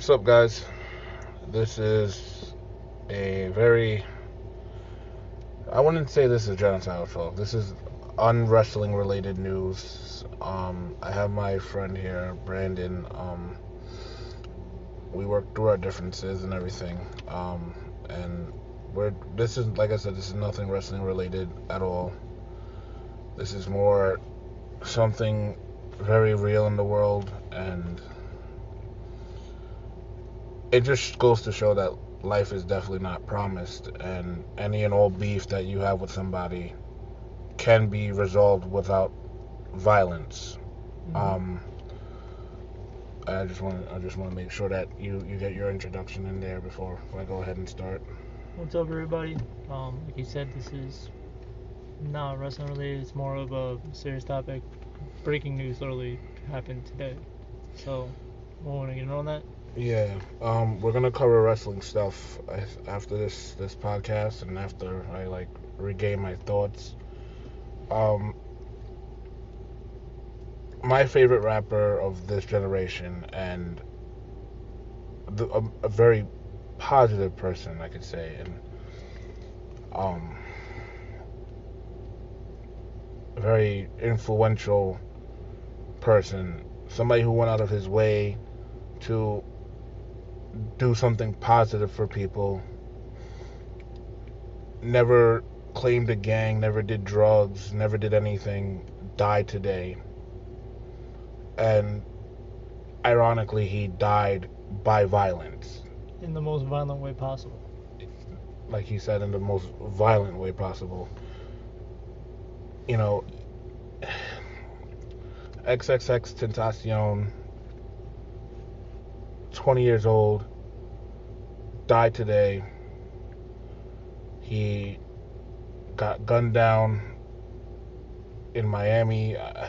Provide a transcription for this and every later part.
What's up, guys? This is a very. I wouldn't say this is genocide talk. This is unwrestling related news. Um, I have my friend here, Brandon. Um, we work through our differences and everything. Um, and we're. This is, like I said, this is nothing wrestling related at all. This is more something very real in the world and it just goes to show that life is definitely not promised, and any and all beef that you have with somebody can be resolved without violence. Mm-hmm. Um, I just want I just want to make sure that you you get your introduction in there before I go ahead and start. What's up, everybody? Um, like you said, this is not wrestling related. It's more of a serious topic. Breaking news literally happened today. So, we want to get in on that? Yeah, um, we're gonna cover wrestling stuff after this this podcast, and after I like regain my thoughts. Um, my favorite rapper of this generation, and the, a, a, very positive person, I could say, and um, very influential person, somebody who went out of his way to do something positive for people. Never claimed a gang, never did drugs, never did anything, died today. And ironically, he died by violence. In the most violent way possible. Like he said, in the most violent way possible. You know, XXXTentacion 20 years old, died today. He got gunned down in Miami. I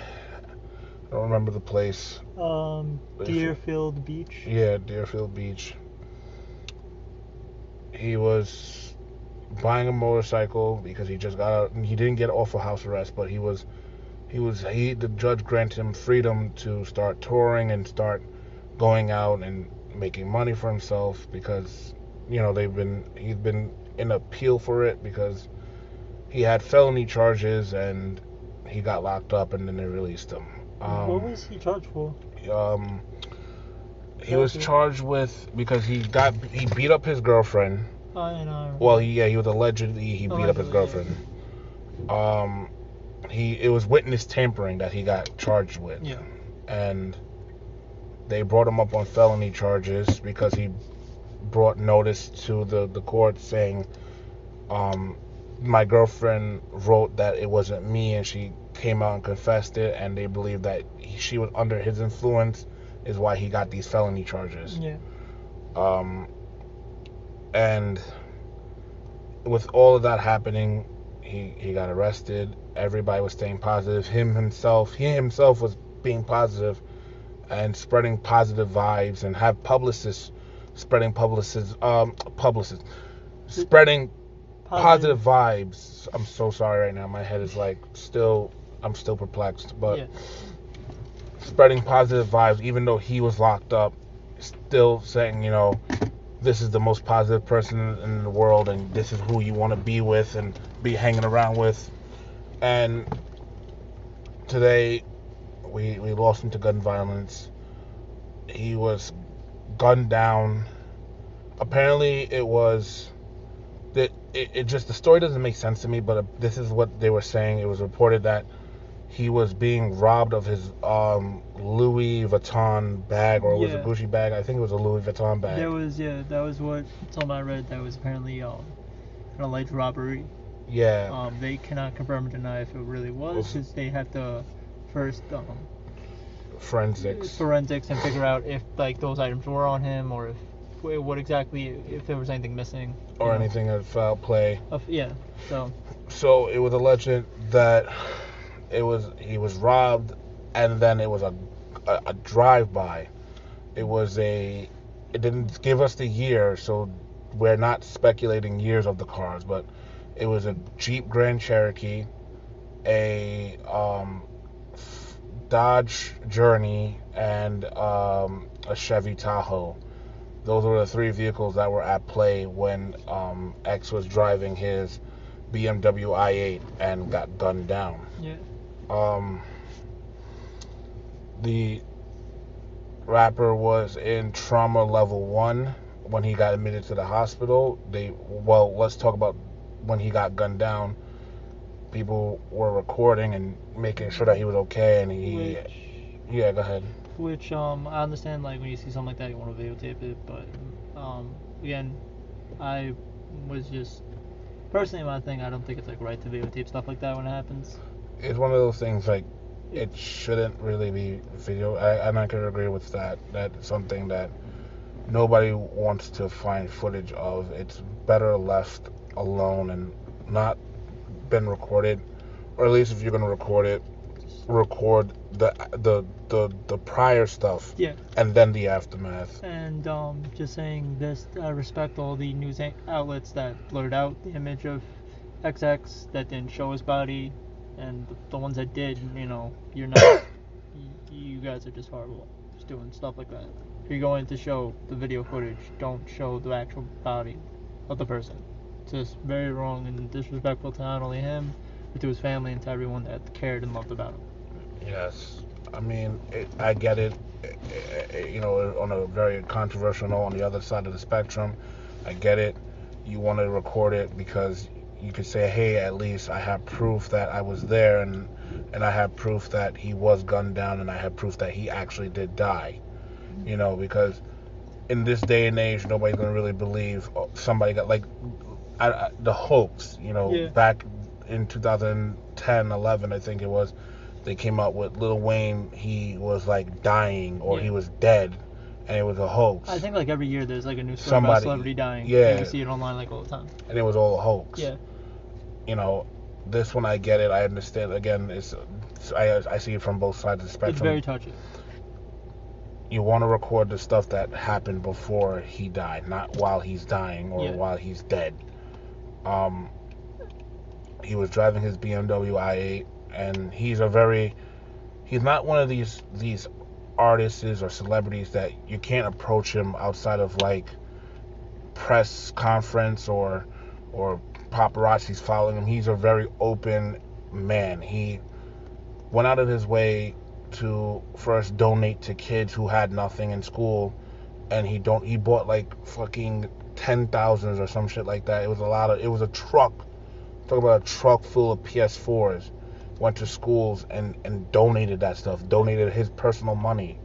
don't remember the place. Um, Deerfield Beach. Yeah, Deerfield Beach. He was buying a motorcycle because he just got out. He didn't get off of house arrest, but he was, he was. He the judge granted him freedom to start touring and start going out and making money for himself because you know they've been he's been in appeal for it because he had felony charges and he got locked up and then they released him. Um, what was he charged for? Um, he was charged with because he got he beat up his girlfriend. I know. Well, yeah, he was allegedly he beat allegedly, up his girlfriend. Um, he it was witness tampering that he got charged with. Yeah. And they brought him up on felony charges because he brought notice to the, the court saying um, my girlfriend wrote that it wasn't me and she came out and confessed it and they believe that he, she was under his influence is why he got these felony charges. Yeah. Um and with all of that happening he he got arrested. Everybody was staying positive. Him himself he himself was being positive and spreading positive vibes and have publicists spreading publicists um publicists spreading positive. positive vibes. I'm so sorry right now. My head is like still I'm still perplexed, but yeah. spreading positive vibes even though he was locked up, still saying, you know, this is the most positive person in the world and this is who you want to be with and be hanging around with. And today we we lost him to gun violence. He was gunned down. Apparently, it was that it, it, just the story doesn't make sense to me. But uh, this is what they were saying. It was reported that he was being robbed of his um, Louis Vuitton bag, or yeah. was it Gucci bag? I think it was a Louis Vuitton bag. That was yeah. That was what something I read. That was apparently um, an alleged robbery. Yeah. Um, they cannot confirm or deny if it really was, because they have to first um, forensics forensics and figure out if like those items were on him or if what exactly if there was anything missing or know. anything of foul play. Of, yeah. So. So it was alleged that it was he was robbed, and then it was a a, a drive-by. It was a. It didn't give us the year, so we're not speculating years of the cars, but it was a Jeep Grand Cherokee, a um, Dodge Journey and um, a Chevy Tahoe. those were the three vehicles that were at play when um, X was driving his BMW i8 and got gunned down. Yeah. Um, the rapper was in trauma level one when he got admitted to the hospital. They well, let's talk about when he got gunned down. People were recording and making sure that he was okay, and he, Which, yeah, go ahead. which um, I understand like when you see something like that, you want to videotape it, but um, again, I was just personally my thing. I don't think it's like right to videotape stuff like that when it happens. It's one of those things like it shouldn't really be video. I, and I can agree with that. That's something that nobody wants to find footage of. It's better left alone and not been recorded, or at least if you're gonna record it, record the the the, the prior stuff Yeah. and then the aftermath. And um, just saying this, I respect all the news outlets that blurred out the image of XX that didn't show his body, and the ones that did, you know, you're not, you guys are just horrible, just doing stuff like that. If you're going to show the video footage, don't show the actual body of the person. Just very wrong and disrespectful to not only him, but to his family and to everyone that cared and loved about him. Yes, I mean, it, I get it. eh, eh, You know, on a very controversial note, on the other side of the spectrum, I get it. You want to record it because you could say, "Hey, at least I have proof that I was there, and and I have proof that he was gunned down, and I have proof that he actually did die." You know, because in this day and age, nobody's gonna really believe oh, somebody got like I, I, the hoax. You know, Yeah. back in 2010, 11, I think it was they came out with Lil Wayne. He was like dying or he was dead, and it was a hoax. I think like every year there's like a new story Somebody- about celebrity dying. yeah. You see it online like all the time. and it was all a hoax. Yeah. You know, this one I get it. I understand. Again, it's, I I see it from both sides of the spectrum. It's very touchy. you want to record the stuff that happened before he died, not while he's dying or Yeah. while he's dead. Um, he was driving his BMW i8, and he's a very, he's not one of these these artists or celebrities that you can't approach him outside of like press conference or or paparazzi's following him. He's a very open man. He went out of his way to first donate to kids who had nothing in school and he don't he bought like fucking ten thousands or some shit like that. It was a lot of it was a truck. Talk about a truck full of PS4s. Went to schools and and donated that stuff. Donated his personal money.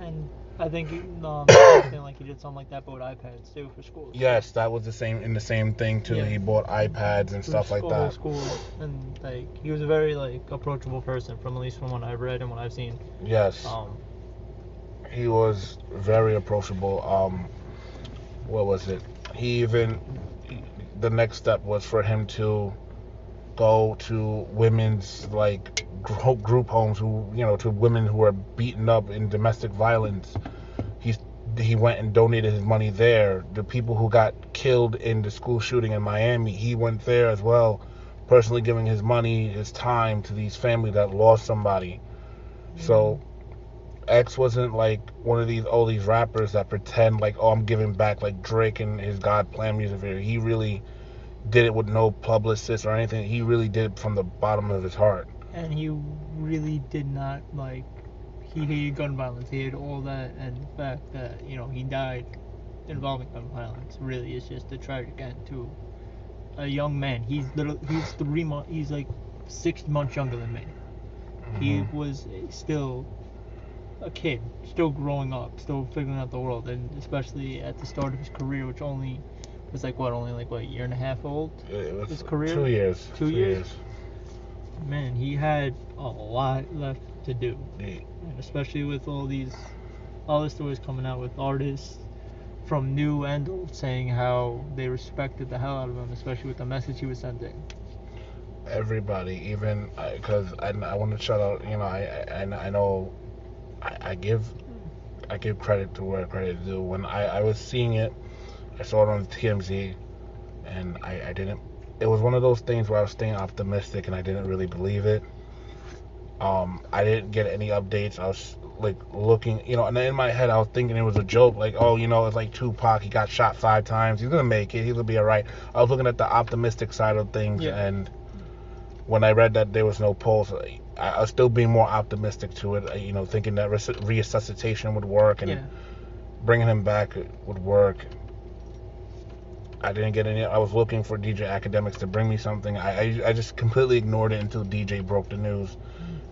And I think um, something like he did something like that, but with iPads too for schools. Yes, that was the same in the same thing too. Yeah. He bought iPads and For stuff like that. Schools and like he was a very like approachable person from at least from what I've read and what I've seen. Yes. Um, he was very approachable. Um, what was it? He even the next step was for him to go to women's like group homes who you know to women who are beaten up in domestic violence. He's he went and donated his money there. The people who got killed in the school shooting in Miami, he went there as well, personally giving his money, his time to these families that lost somebody. So mm-hmm. X wasn't like one of these all these rappers that pretend like oh I'm giving back like Drake and his God Plan music video. He really did it with no publicist or anything. He really did it from the bottom of his heart. and he really did not like he hated gun violence. He hated all that, and the fact that you know he died involving gun violence really is just a tragic end to a young man. He's little. He's three months. He's like six months younger than me. He Mhm. was still a kid, still growing up, still figuring out the world, and especially at the start of his career, which only was like what, only like what, a year and a half old. Was His career? two years. Two years? Man, he had a lot left to do. Yeah. Especially with all these all the stories coming out with artists from new and old saying how they respected the hell out of him, especially with the message he was sending. Everybody, even because I, I, want to shout out. You know, I I, I know I, I give I give credit to where credit is due. When I, I was seeing it, I saw it on TMZ, and I, I didn't. It was one of those things where I was staying optimistic, and I didn't really believe it. Um, I didn't get any updates. I was like looking, you know, and in my head I was thinking it was a joke, like, oh, you know, it's like Tupac, he got shot five times, he's gonna make it, he's gonna be alright. I was looking at the optimistic side of things, Yeah. and when I read that there was no pulse, I, I was still being more optimistic to it, uh, you know, thinking that res- resuscitation would work and Yeah. bringing him back would work. I didn't get any. I was looking for DJ Akademiks to bring me something. I I, I just completely ignored it until DJ broke the news,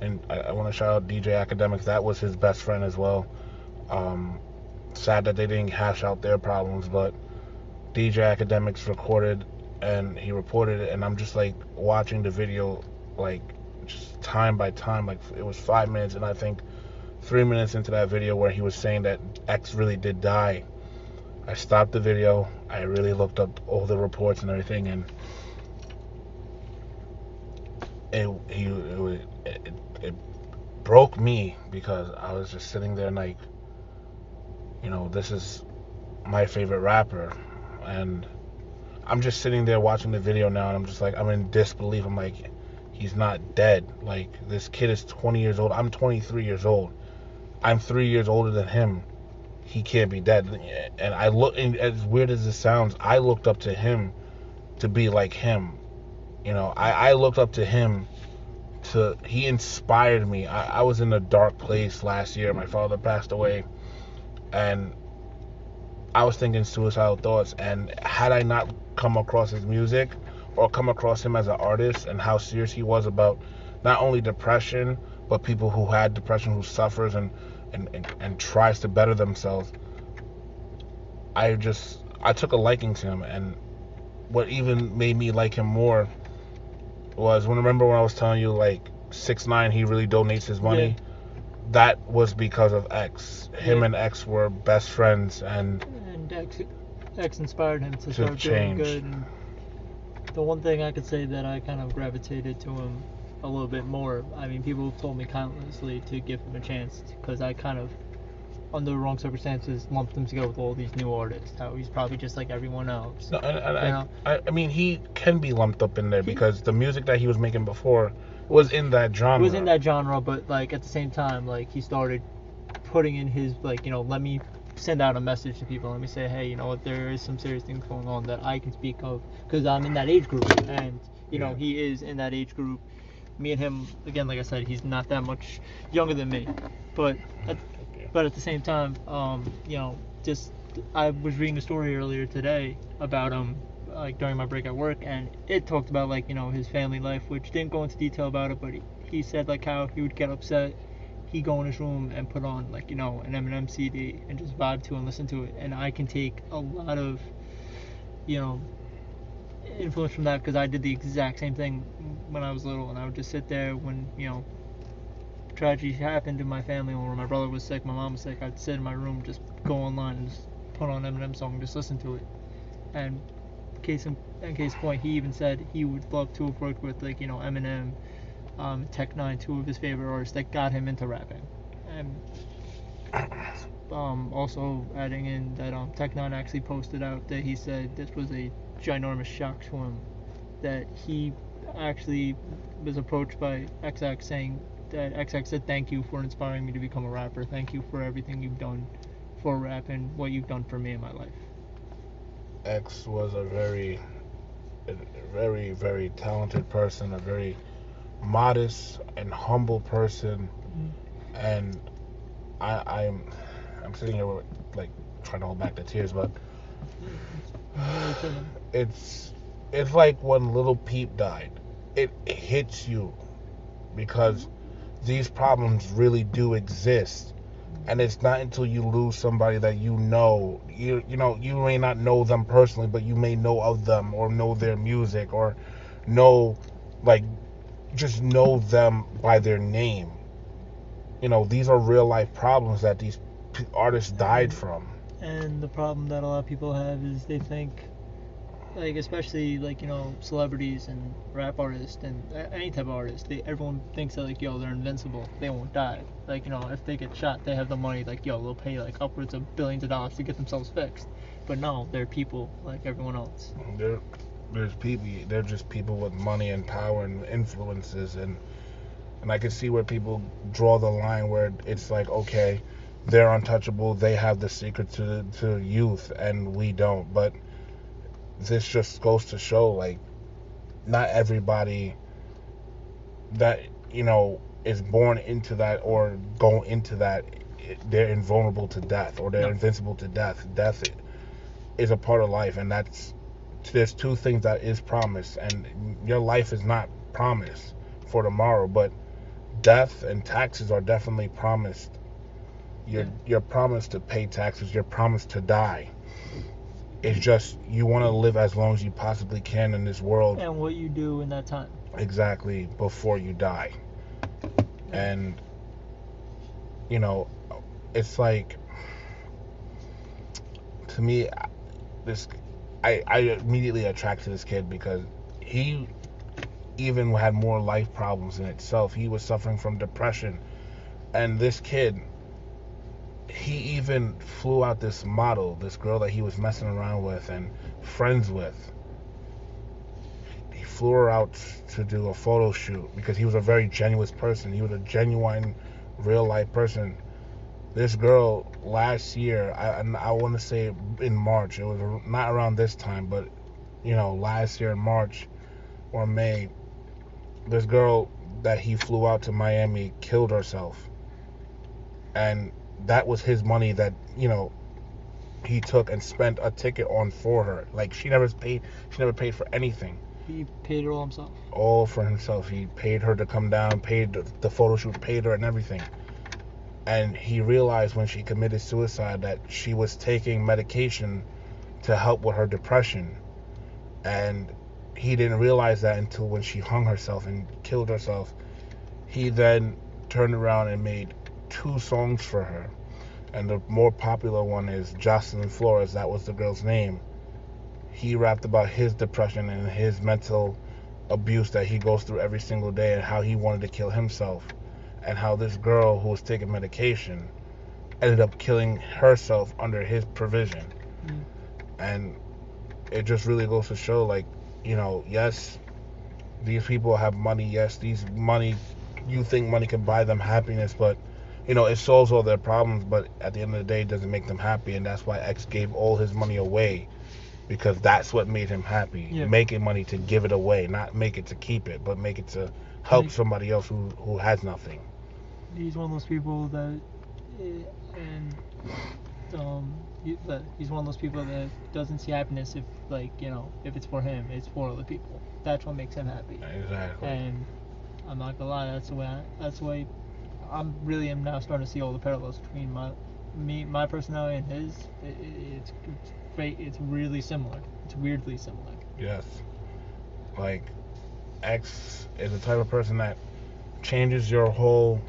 and I, I want to shout out DJ Akademiks. That was his best friend as well. Um, sad that they didn't hash out their problems, but DJ Akademiks recorded and he reported it, and I'm just like watching the video, like just time by time. Like it was five minutes, and I think three minutes into that video where he was saying that X really did die. I stopped the video. I really looked up all the reports and everything, and it he it, it, it broke me because I was just sitting there like, you know, this is my favorite rapper, and I'm just sitting there watching the video now, and I'm just like, I'm in disbelief. I'm like, he's not dead. Like this kid is 20 years old. I'm 23 years old. I'm three years older than him. He can't be dead. And I look, and as weird as this sounds, I looked up to him to be like him. You know, I, I looked up to him to, he inspired me. I, I was in a dark place last year. My father passed away. And I was thinking suicidal thoughts. And had I not come across his music or come across him as an artist and how serious he was about not only depression, but people who had depression who suffers and, and, and, and tries to better themselves. I just I took a liking to him and what even made me like him more was when remember when I was telling you like six nine he really donates his money. Yeah. That was because of X. Him Yeah. and X were best friends and And X, X inspired him to, To start change. doing good. And the one thing I could say that I kind of gravitated to him a little bit more. I mean, people have told me countlessly to give him a chance because I kind of, under the wrong circumstances, lumped him together with all these new artists. How he's probably just like everyone else. No, and, and I? I, I mean, he can be lumped up in there He- because the music that he was making before was in that genre. It was in that genre, but like at the same time, like he started putting in his like you know let me send out a message to people. Let me say, hey, you know what, there is some serious things going on that I can speak of because I'm in that age group, and you know Yeah. he is in that age group. Me and him, again, like I said, he's not that much younger than me, but at, but at the same time, um, you know, just I was reading a story earlier today about him, like during my break at work, and it talked about like you know his family life, which didn't go into detail about it, but he, he said like how he would get upset, he go in his room and put on like you know an Eminem CD and just vibe to and listen to it, and I can take a lot of, you know, influence from that because I did the exact same thing when I was little, and I would just sit there when you know tragedy happened in my family when my brother was sick, my mom was sick, I'd sit in my room, just go online and just put on Eminem song just listen to it. And case in, in case point, he even said he would love to have worked with like you know Eminem, um, Tech Nine, two of his favorite artists that got him into rapping. And um, also adding in that um, Tech Nine actually posted out that he said this was a ginormous shock to him that he actually was approached by XX saying that XX said thank you for inspiring me to become a rapper. Thank you for everything you've done for rap and what you've done for me in my life. X was a very, a very, very talented person, a very modest and humble person, and I, I'm, I'm sitting here like trying to hold back the tears, but it's, it's like when Little Peep died. It hits you because these problems really do exist and it's not until you lose somebody that you know you you know you may not know them personally but you may know of them or know their music or know like just know them by their name you know these are real life problems that these p- artists died from And the problem that a lot of people have is they think, like especially like you know celebrities and rap artists and any type of artist, they everyone thinks that like yo they're invincible, they won't die. Like you know if they get shot, they have the money. Like yo they'll pay like upwards of billions of dollars to get themselves fixed. But no, they're people like everyone else. There, there's people they're just people with money and power and influences and and I can see where people draw the line where it's like, okay, they're untouchable, they have the secret to to youth, and we don't. But this just goes to show, like, not everybody that you know is born into that or go into that they're invulnerable to death or they're No. invincible to death death is a part of life and that's there's two things that is promised and your life is not promised for tomorrow but death and taxes are definitely promised you're Yeah. you're promised to pay taxes you're promised to die it's just you want to live as long as you possibly can in this world And what you do in that time. exactly before you die. And you know, it's like to me this I I immediately attracted this kid because he even had more life problems in itself. He was suffering from depression. And this kid he even flew out this model, this girl that he was messing around with and friends with he flew her out to do a photo shoot because he was a very genuine person. He was a genuine, real life person. This girl last year, I I want to say in March. It was not around this time, but you know, last year in March or May. This girl that he flew out to Miami killed herself, and that was his money that you know he took and spent a ticket on for her. Like she never paid. She never paid for anything He paid it all himself. all for himself. He paid her to come down, paid the, the photo shoot, paid her and everything. And he realized when she committed suicide that she was taking medication to help with her depression. And he didn't realize that until when she hung herself and killed herself. He then turned around and made two songs for her. And the more popular one is Jocelyn Flores, that was the girl's name. He rapped about his depression and his mental abuse that he goes through every single day and how he wanted to kill himself and how this girl who was taking medication ended up killing herself under his provision Mm. and it just really goes to show like you know yes these people have money yes these money you think money can buy them happiness but you know it solves all their problems but at the end of the day it doesn't make them happy and that's why x gave all his money away because that's what made him happy Yeah. making money to give it away not make it to keep it but make it to help somebody else who who has nothing He's one of those people that, eh, and um, he, he's one of those people that doesn't see happiness if, like, you know, if it's for him, it's for other people. That's what makes him happy. exactly And I'm not gonna lie, that's the way. I, that's the way. I'm really am now starting to see all the parallels between my, me, my personality and his. It, it, it's it's great. It's really similar. It's weirdly similar. Yes. Like, X is the type of person that changes your whole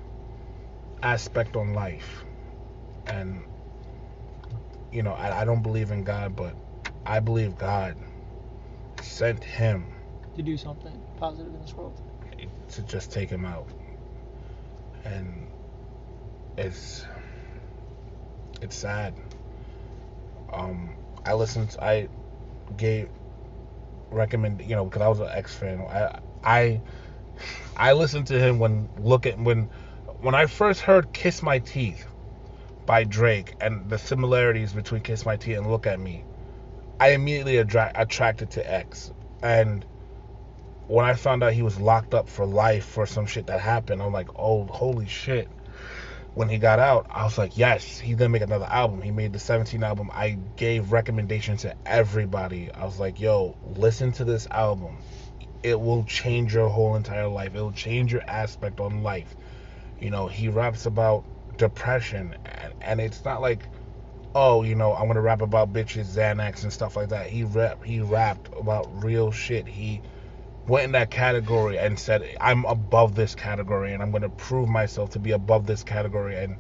aspect on life. And, you know, I, I don't believe in God, but I believe God sent him To do something positive in this world. to just take him out. And it's it's sad. Um I listened I gave recommend you know because I was an X fan. I I I listened to him when look at when when I first heard Kiss My Teeth by Drake and the similarities between Kiss My Teeth and Look at Me. I immediately attra- attracted to X and when I found out he was locked up for life for some shit that happened, I'm like, oh, holy shit. When he got out, I was like, yes, he's gonna make another album. He made the 17 album. I gave recommendations to everybody. I was like, yo, listen to this album. It will change your whole entire life. It will change your aspect on life. You know, he raps about depression, and, and it's not like, oh, you know, I'm gonna rap about bitches, Xanax, and stuff like that. He rap, he rapped about real shit. He went in that category and said, I'm above this category and I'm to prove myself to be above this category. And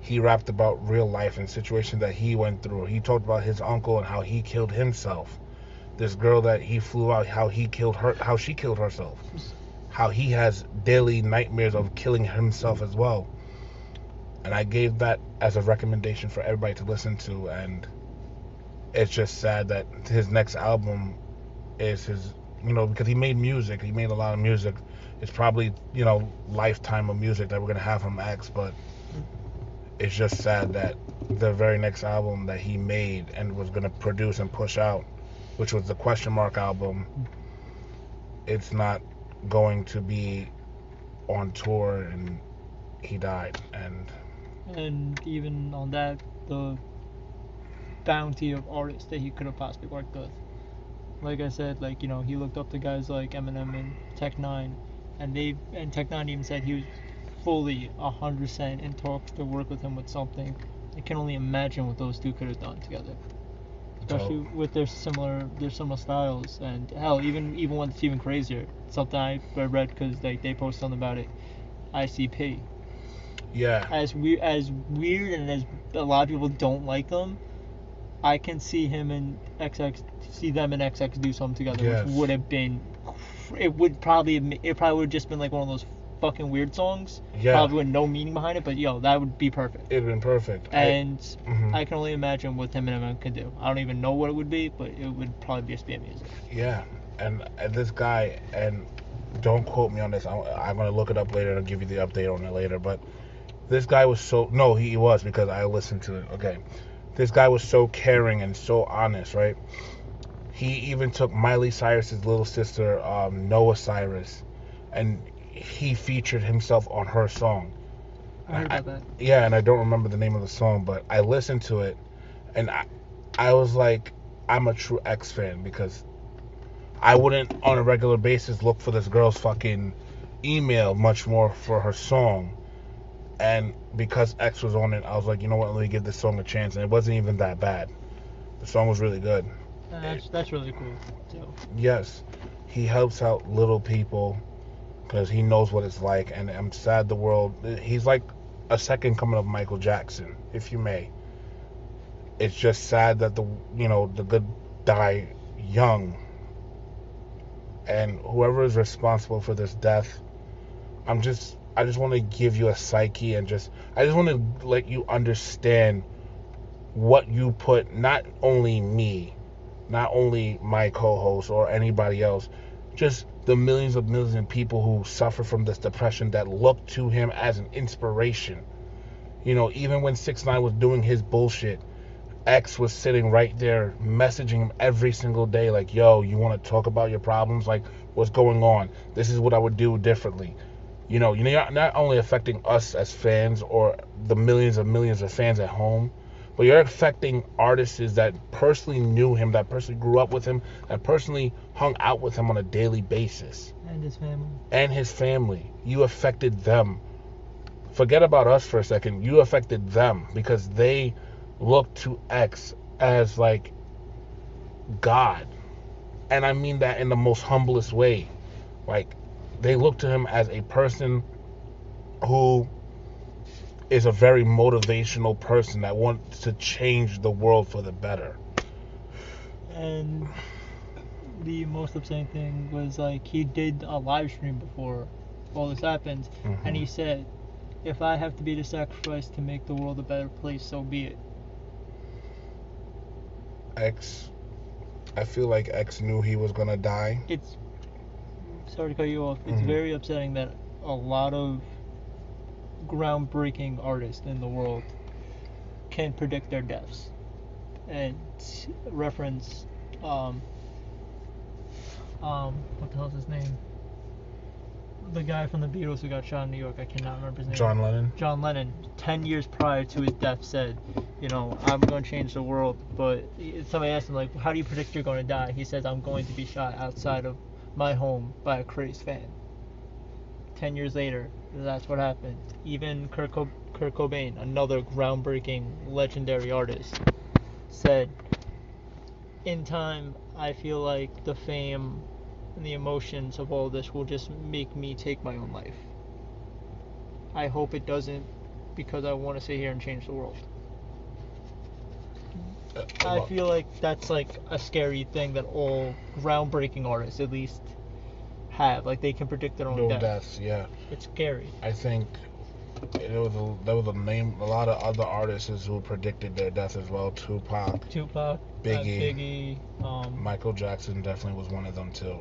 he rapped about real life and situations that he went through. He talked about his uncle and how he killed himself. This girl that he flew out, how he killed her, how she killed herself. How he has daily nightmares of killing himself as well. And I gave that as a recommendation for everybody to listen to. And it's just sad that his next album is his you know, because he made music, he made a lot of music, it's probably you know lifetime of music that we're gonna have from X, but it's just sad that the very next album that he made and was gonna produce and push out, which was the Question Mark album, it's not going to be on tour and he died and And even on that, the bounty of artists that he could have possibly worked with. Like I said, like you know, he looked up to guys like Eminem and Tech Nine, and they and Tech Nine even said he was fully hundred percent in talks to work with him with something. I can only imagine what those two could have done together, especially with their similar their similar styles. And hell, even even one that's even crazier. Something I I read because they they posted something about it. ICP yeah as weird as weird and as a lot of people don't like them, I can see him and XX see them and XX do something together, Yes. which would have been it would probably it probably would have just been like one of those fucking weird songs, yeah probably with no meaning behind it, but yo, that would be perfect. it'd been perfect I- And mhm. I can only imagine what him and Eminem could do. I don't even know what it would be, but it would probably just be music. Yeah, and, and this guy, and don't quote me on this. I'm, I'm gonna look it up later and I'll give you the update on it later. But this guy was so no, he was because I listened to it. Okay, this guy was so caring and so honest, right? He even took Miley Cyrus's little sister, um, Noah Cyrus, and he featured himself on her song. I heard I- about that. Yeah, and I don't remember the name of the song, but I listened to it, and I, I was like, I'm a true X fan because I wouldn't on a regular basis look for this girl's fucking email much more for her song, and because X was on it, I was like, you know what, let me give this song a chance, and it wasn't even that bad. The song was really good. That's that's really cool too. Yes, he helps out little people because he knows what it's like, and I'm sad the world. He's like a second coming of Michael Jackson, if you may. It's just sad that the you know the good die young, and whoever is responsible for this death, I'm just I just want to give you a psyche and just I just want to let you understand what you put not only me not only my co-host or anybody else, just the millions of millions of people who suffer from this depression that look to him as an inspiration. You know, even when Six Nine was doing his bullshit, X was sitting right there messaging him every single day, like, "Yo, you want to talk about your problems? Like, what's going on? This is what I would do differently." You know, you're not, only affecting us as fans or the millions and millions of fans at home, but you're affecting artists that personally knew him, that personally grew up with him, that personally hung out with him on a daily basis, And his family. and his family. You affected them. Forget about us for a second. You affected them because they looked to X as like God. And I mean that in the most humblest way. Like, they look to him as a person who is a very motivational person that wants to change the world for the better. And the most upsetting thing was like he did a live stream before all this happened, and he said, "If I have to be the sacrifice to make the world a better place, so be it." X, I feel like X knew he was gonna die. It's sorry to cut you off. It's Mhm. very upsetting that a lot of groundbreaking artists in the world can predict their deaths. And reference, um, um, what the hell's his name? The guy from the Beatles who got shot in New York. I cannot remember his name. John Lennon. John Lennon, 10 years prior to his death, said, you know, I'm going to change the world. But somebody asked him, like, how do you predict you're going to die? He says, I'm going to be shot outside of my home by a crazed fan. 10 years later, that's what happened. Even Kurt, Co- Kurt Cobain, another groundbreaking, legendary artist, said, in time, I feel like the fame and the emotions of all this will just make me take my own life. I hope it doesn't because I want to sit here and change the world. Uh, I feel like that's like a scary thing that all groundbreaking artists at least have. Like they can predict their own no death. deaths. Yeah, It's scary. I think there was a, there was a name a lot of other artists who predicted their death as well. Tupac, Tupac, uh, Biggie. Biggie, um, Michael Jackson definitely was one of them too.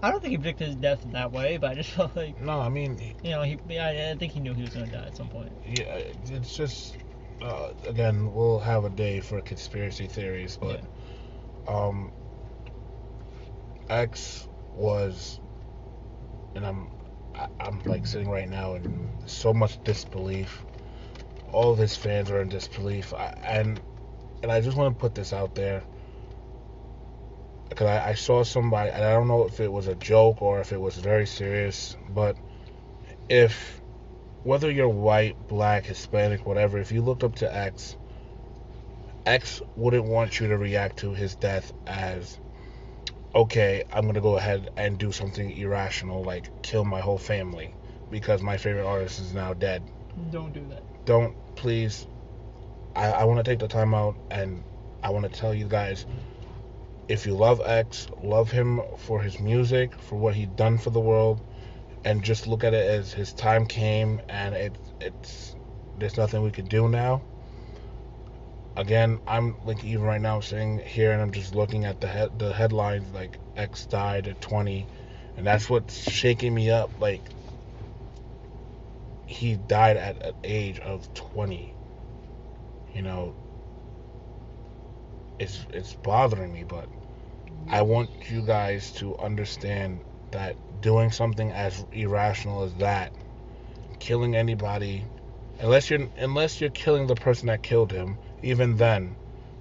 I don't think he predicted his death in that way, but I just felt like No, I mean, you know he. I, I think he knew he was gonna die at some point. yeah, it's just uh, again, we'll have a day for conspiracy theories, but um, X was, and I'm, I'm like sitting right now in so much disbelief. All of his fans are in disbelief, I, and and I just want to put this out there because I, I saw somebody, and I don't know if it was a joke or if it was very serious, but if whether you're white, black, Hispanic, whatever, if you looked up to X, X wouldn't want you to react to his death as, okay, I'm gonna go ahead and do something irrational, like kill my whole family because my favorite artist is now dead. Don't do that. Don't please. I, I want to take the time out and I want to tell you guys if you love X, love him for his music, for what he done for the world, and just look at it as his time came and it it's there's nothing we could do now. Again, I'm like even right now sitting here and I'm just looking at the the headlines like X died at 20, and that's what's shaking me up. Like he died at an age of 20. You know, it's it's bothering me, but I want you guys to understand that doing something as irrational as that, killing anybody, unless you're unless you're killing the person that killed him, even then,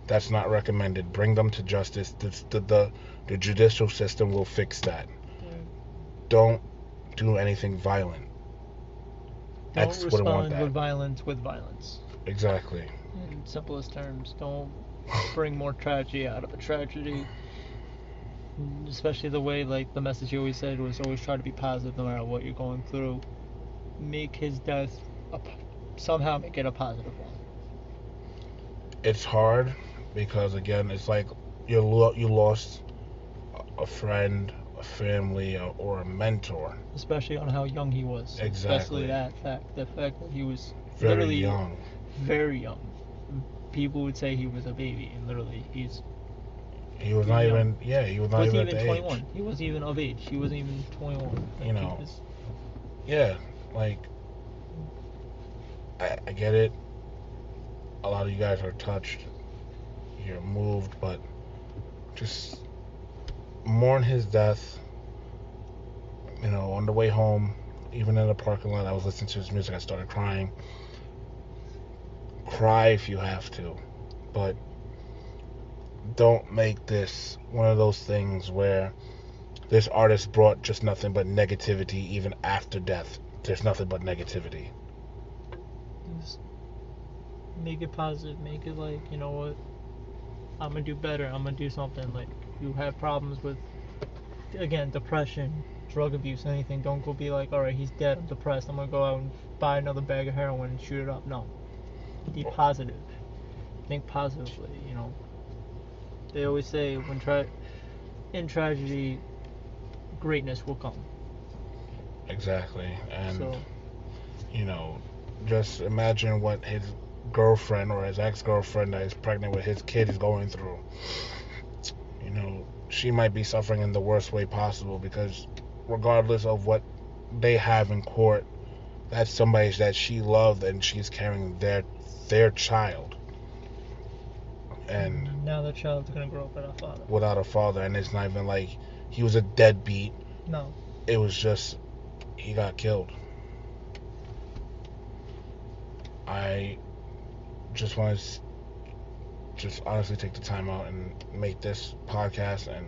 that's not recommended. Bring them to justice. The the the, the judicial system will fix that. Mm. Don't do anything violent. Don't X respond with violence with violence. Exactly. In simplest terms, don't bring more tragedy out of a tragedy. Especially the way, like, the message you always said was always try to be positive no matter what you're going through. Make his death a, somehow make it a positive one. It's hard because again, it's like you lo- you lost a- friend, a family, or, or a mentor. Especially on how young he was. Exactly. Especially that fact. The fact that he was Very literally young. very young. People would say he was a baby, and literally he's He was not young. even. Yeah, he was not wasn't even, even 21. age. He wasn't even of age. He wasn't even 21. You know. was- Yeah, like I, I get it. A lot of you guys are touched. You're moved, but just mourn his death. You know, on the way home, even in the parking lot, I was listening to his music. I started crying. Cry if you have to, but don't make this one of those things where this artist brought just nothing but negativity even after death. There's nothing but negativity. Just make it positive. Make it like, you know what? I'm gonna do better. I'm gonna do something. Like, you have problems with, again, depression, drug abuse, anything. Don't go be like, alright, he's dead. I'm depressed. I'm gonna go out and buy another bag of heroin and shoot it up. No. Be positive. Think positively, you know. They always say when tra- in tragedy, greatness will come. Exactly. And so, you know, just imagine what his girlfriend or his ex-girlfriend that is pregnant with his kid is going through. You know, she might be suffering in the worst way possible because regardless of what they have in court, that's somebody that she loved and she's carrying their their child. And now the child's gonna grow up without a father. without a father and it's not even like he was a deadbeat. No. It was just he got killed. I just want to just honestly take the time out and make this podcast and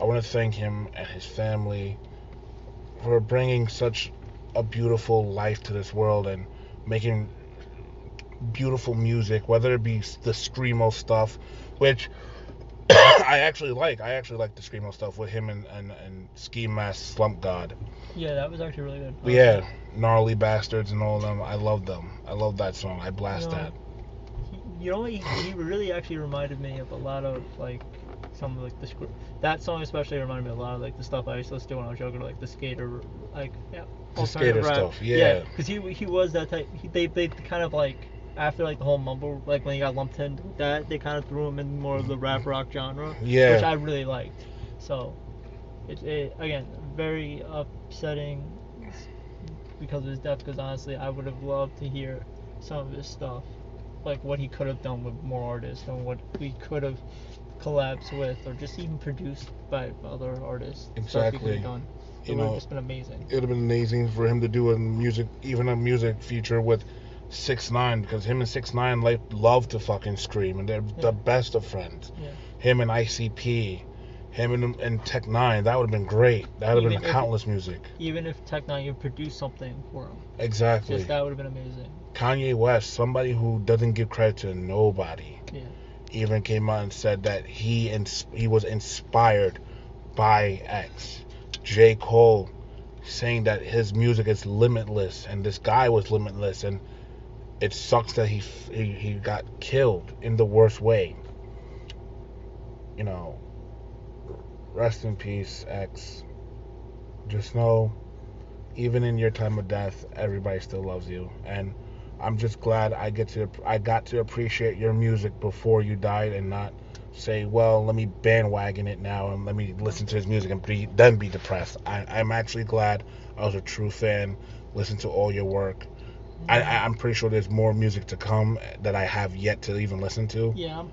I want to thank him and his family for bringing such a beautiful life to this world and making beautiful music whether it be the screamo stuff which I actually like I actually like the screamo stuff with him and and, and Ski Mask Slump God Yeah, that was actually really good. but yeah, gnarly bastards and all of them. I love them. I love that song. I blast that. You know, what? he, he really actually reminded me of a lot of like some of like the script. That song especially reminded me a lot of like the stuff I used to listen to when I was younger, like the skater, like yeah, The skater rap. stuff, yeah. because he he was that type. He, they they kind of like after like the whole mumble, like when he got lumped in that, they kind of threw him in more of the rap rock genre, Yeah. which I really liked. So It's it, again very upsetting because of his death. Because honestly, I would have loved to hear some of his stuff, like what he could have done with more artists and what we could have collabs with, or just even produced by other artists. Exactly. done. It You would have just been amazing. it would have been amazing for him to do a music, even a music feature with Six Nine, because him and Six Nine like love to fucking scream, and they're Yeah. the best of friends. Yeah. Him and ICP, him and, and Tech N9ne, that would have been great. That would have been if- countless music. Even if Tech N9ne you produced something for him, Exactly. just that would have been amazing. Kanye West, somebody who doesn't give credit to nobody, Yeah. even came out and said that he ins- he was inspired by X. J. Cole saying that his music is limitless, and this guy was limitless, and it sucks that he f- he, he got killed in the worst way. You know, rest in peace, X. Just know, even in your time of death, everybody still loves you, and I'm just glad I get to I got to appreciate your music before you died, and not say, well, let me bandwagon it now and let me listen to his music and be then be depressed. I, I'm actually glad I was a true fan. Listen to all your work. I, I'm pretty sure there's more music to come that I have yet to even listen to. Yeah,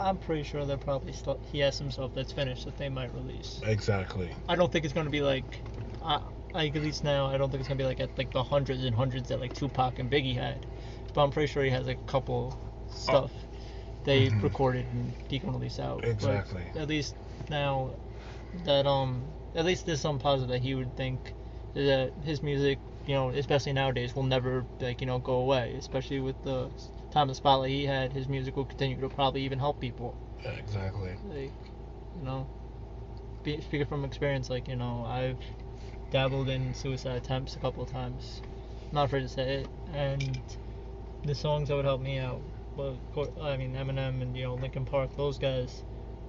I'm, pretty sure they're probably still. He has some stuff that's finished that they might release. Exactly. I don't think it's gonna be like, uh, like at least now, I don't think it's gonna be like at like the hundreds and hundreds that like Tupac and Biggie had. But I'm pretty sure he has a couple stuff they Mhm. recorded and he can release out. But Exactly. at least now that um, at least there's some positive that he would think that his music, you know, especially nowadays, will never like you know go away. Especially with the time of spotlight he had, his music will continue to probably even help people. Exactly. Like, you know, be, speaking from experience, like you know, I've dabbled in suicide attempts a couple of times. Not afraid to say it, and the songs that would help me out. Of course, I mean, Eminem and you know Linkin Park, those guys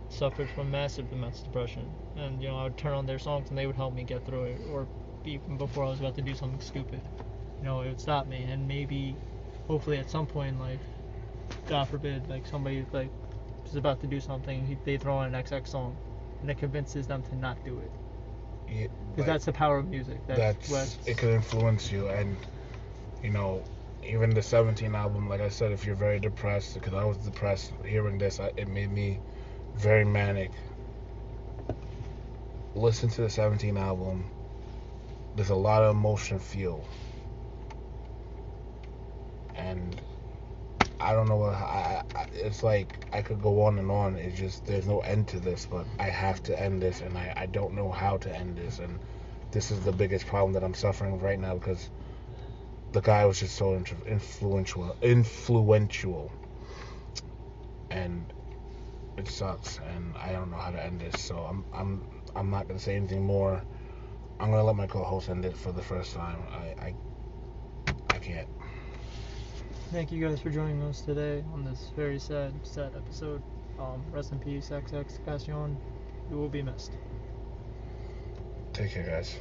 suffered from massive amounts of depression, and you know I would turn on their songs and they would help me get through it, or even before I was about to do something stupid, you know, it would stop me, and maybe, hopefully, at some point like, God forbid, like somebody like is about to do something, he, they throw on an XX song, and it convinces them to not do it. Yeah, Because like, that's the power of music. That's, that's what. it could influence you and you know even the 17 album like i said if you're very depressed because i was depressed hearing this I, it made me very manic listen to the 17 album there's a lot of emotion feel and i don't know what I, I, it's like i could go on and on. It's just there's no end to this but i have to end this and i, I don't know how to end this. And this is the biggest problem that i'm suffering right now because the guy was just so influential influential. And it sucks and i don't know how to end this so i'm i'm i'm not to say anything more. I'm to let my co-host end it for the first time. I i, I can't Thank you guys for joining us today on this very sad, sad episode. Um, rest in peace, XXXTentacion. You will be missed. take care guys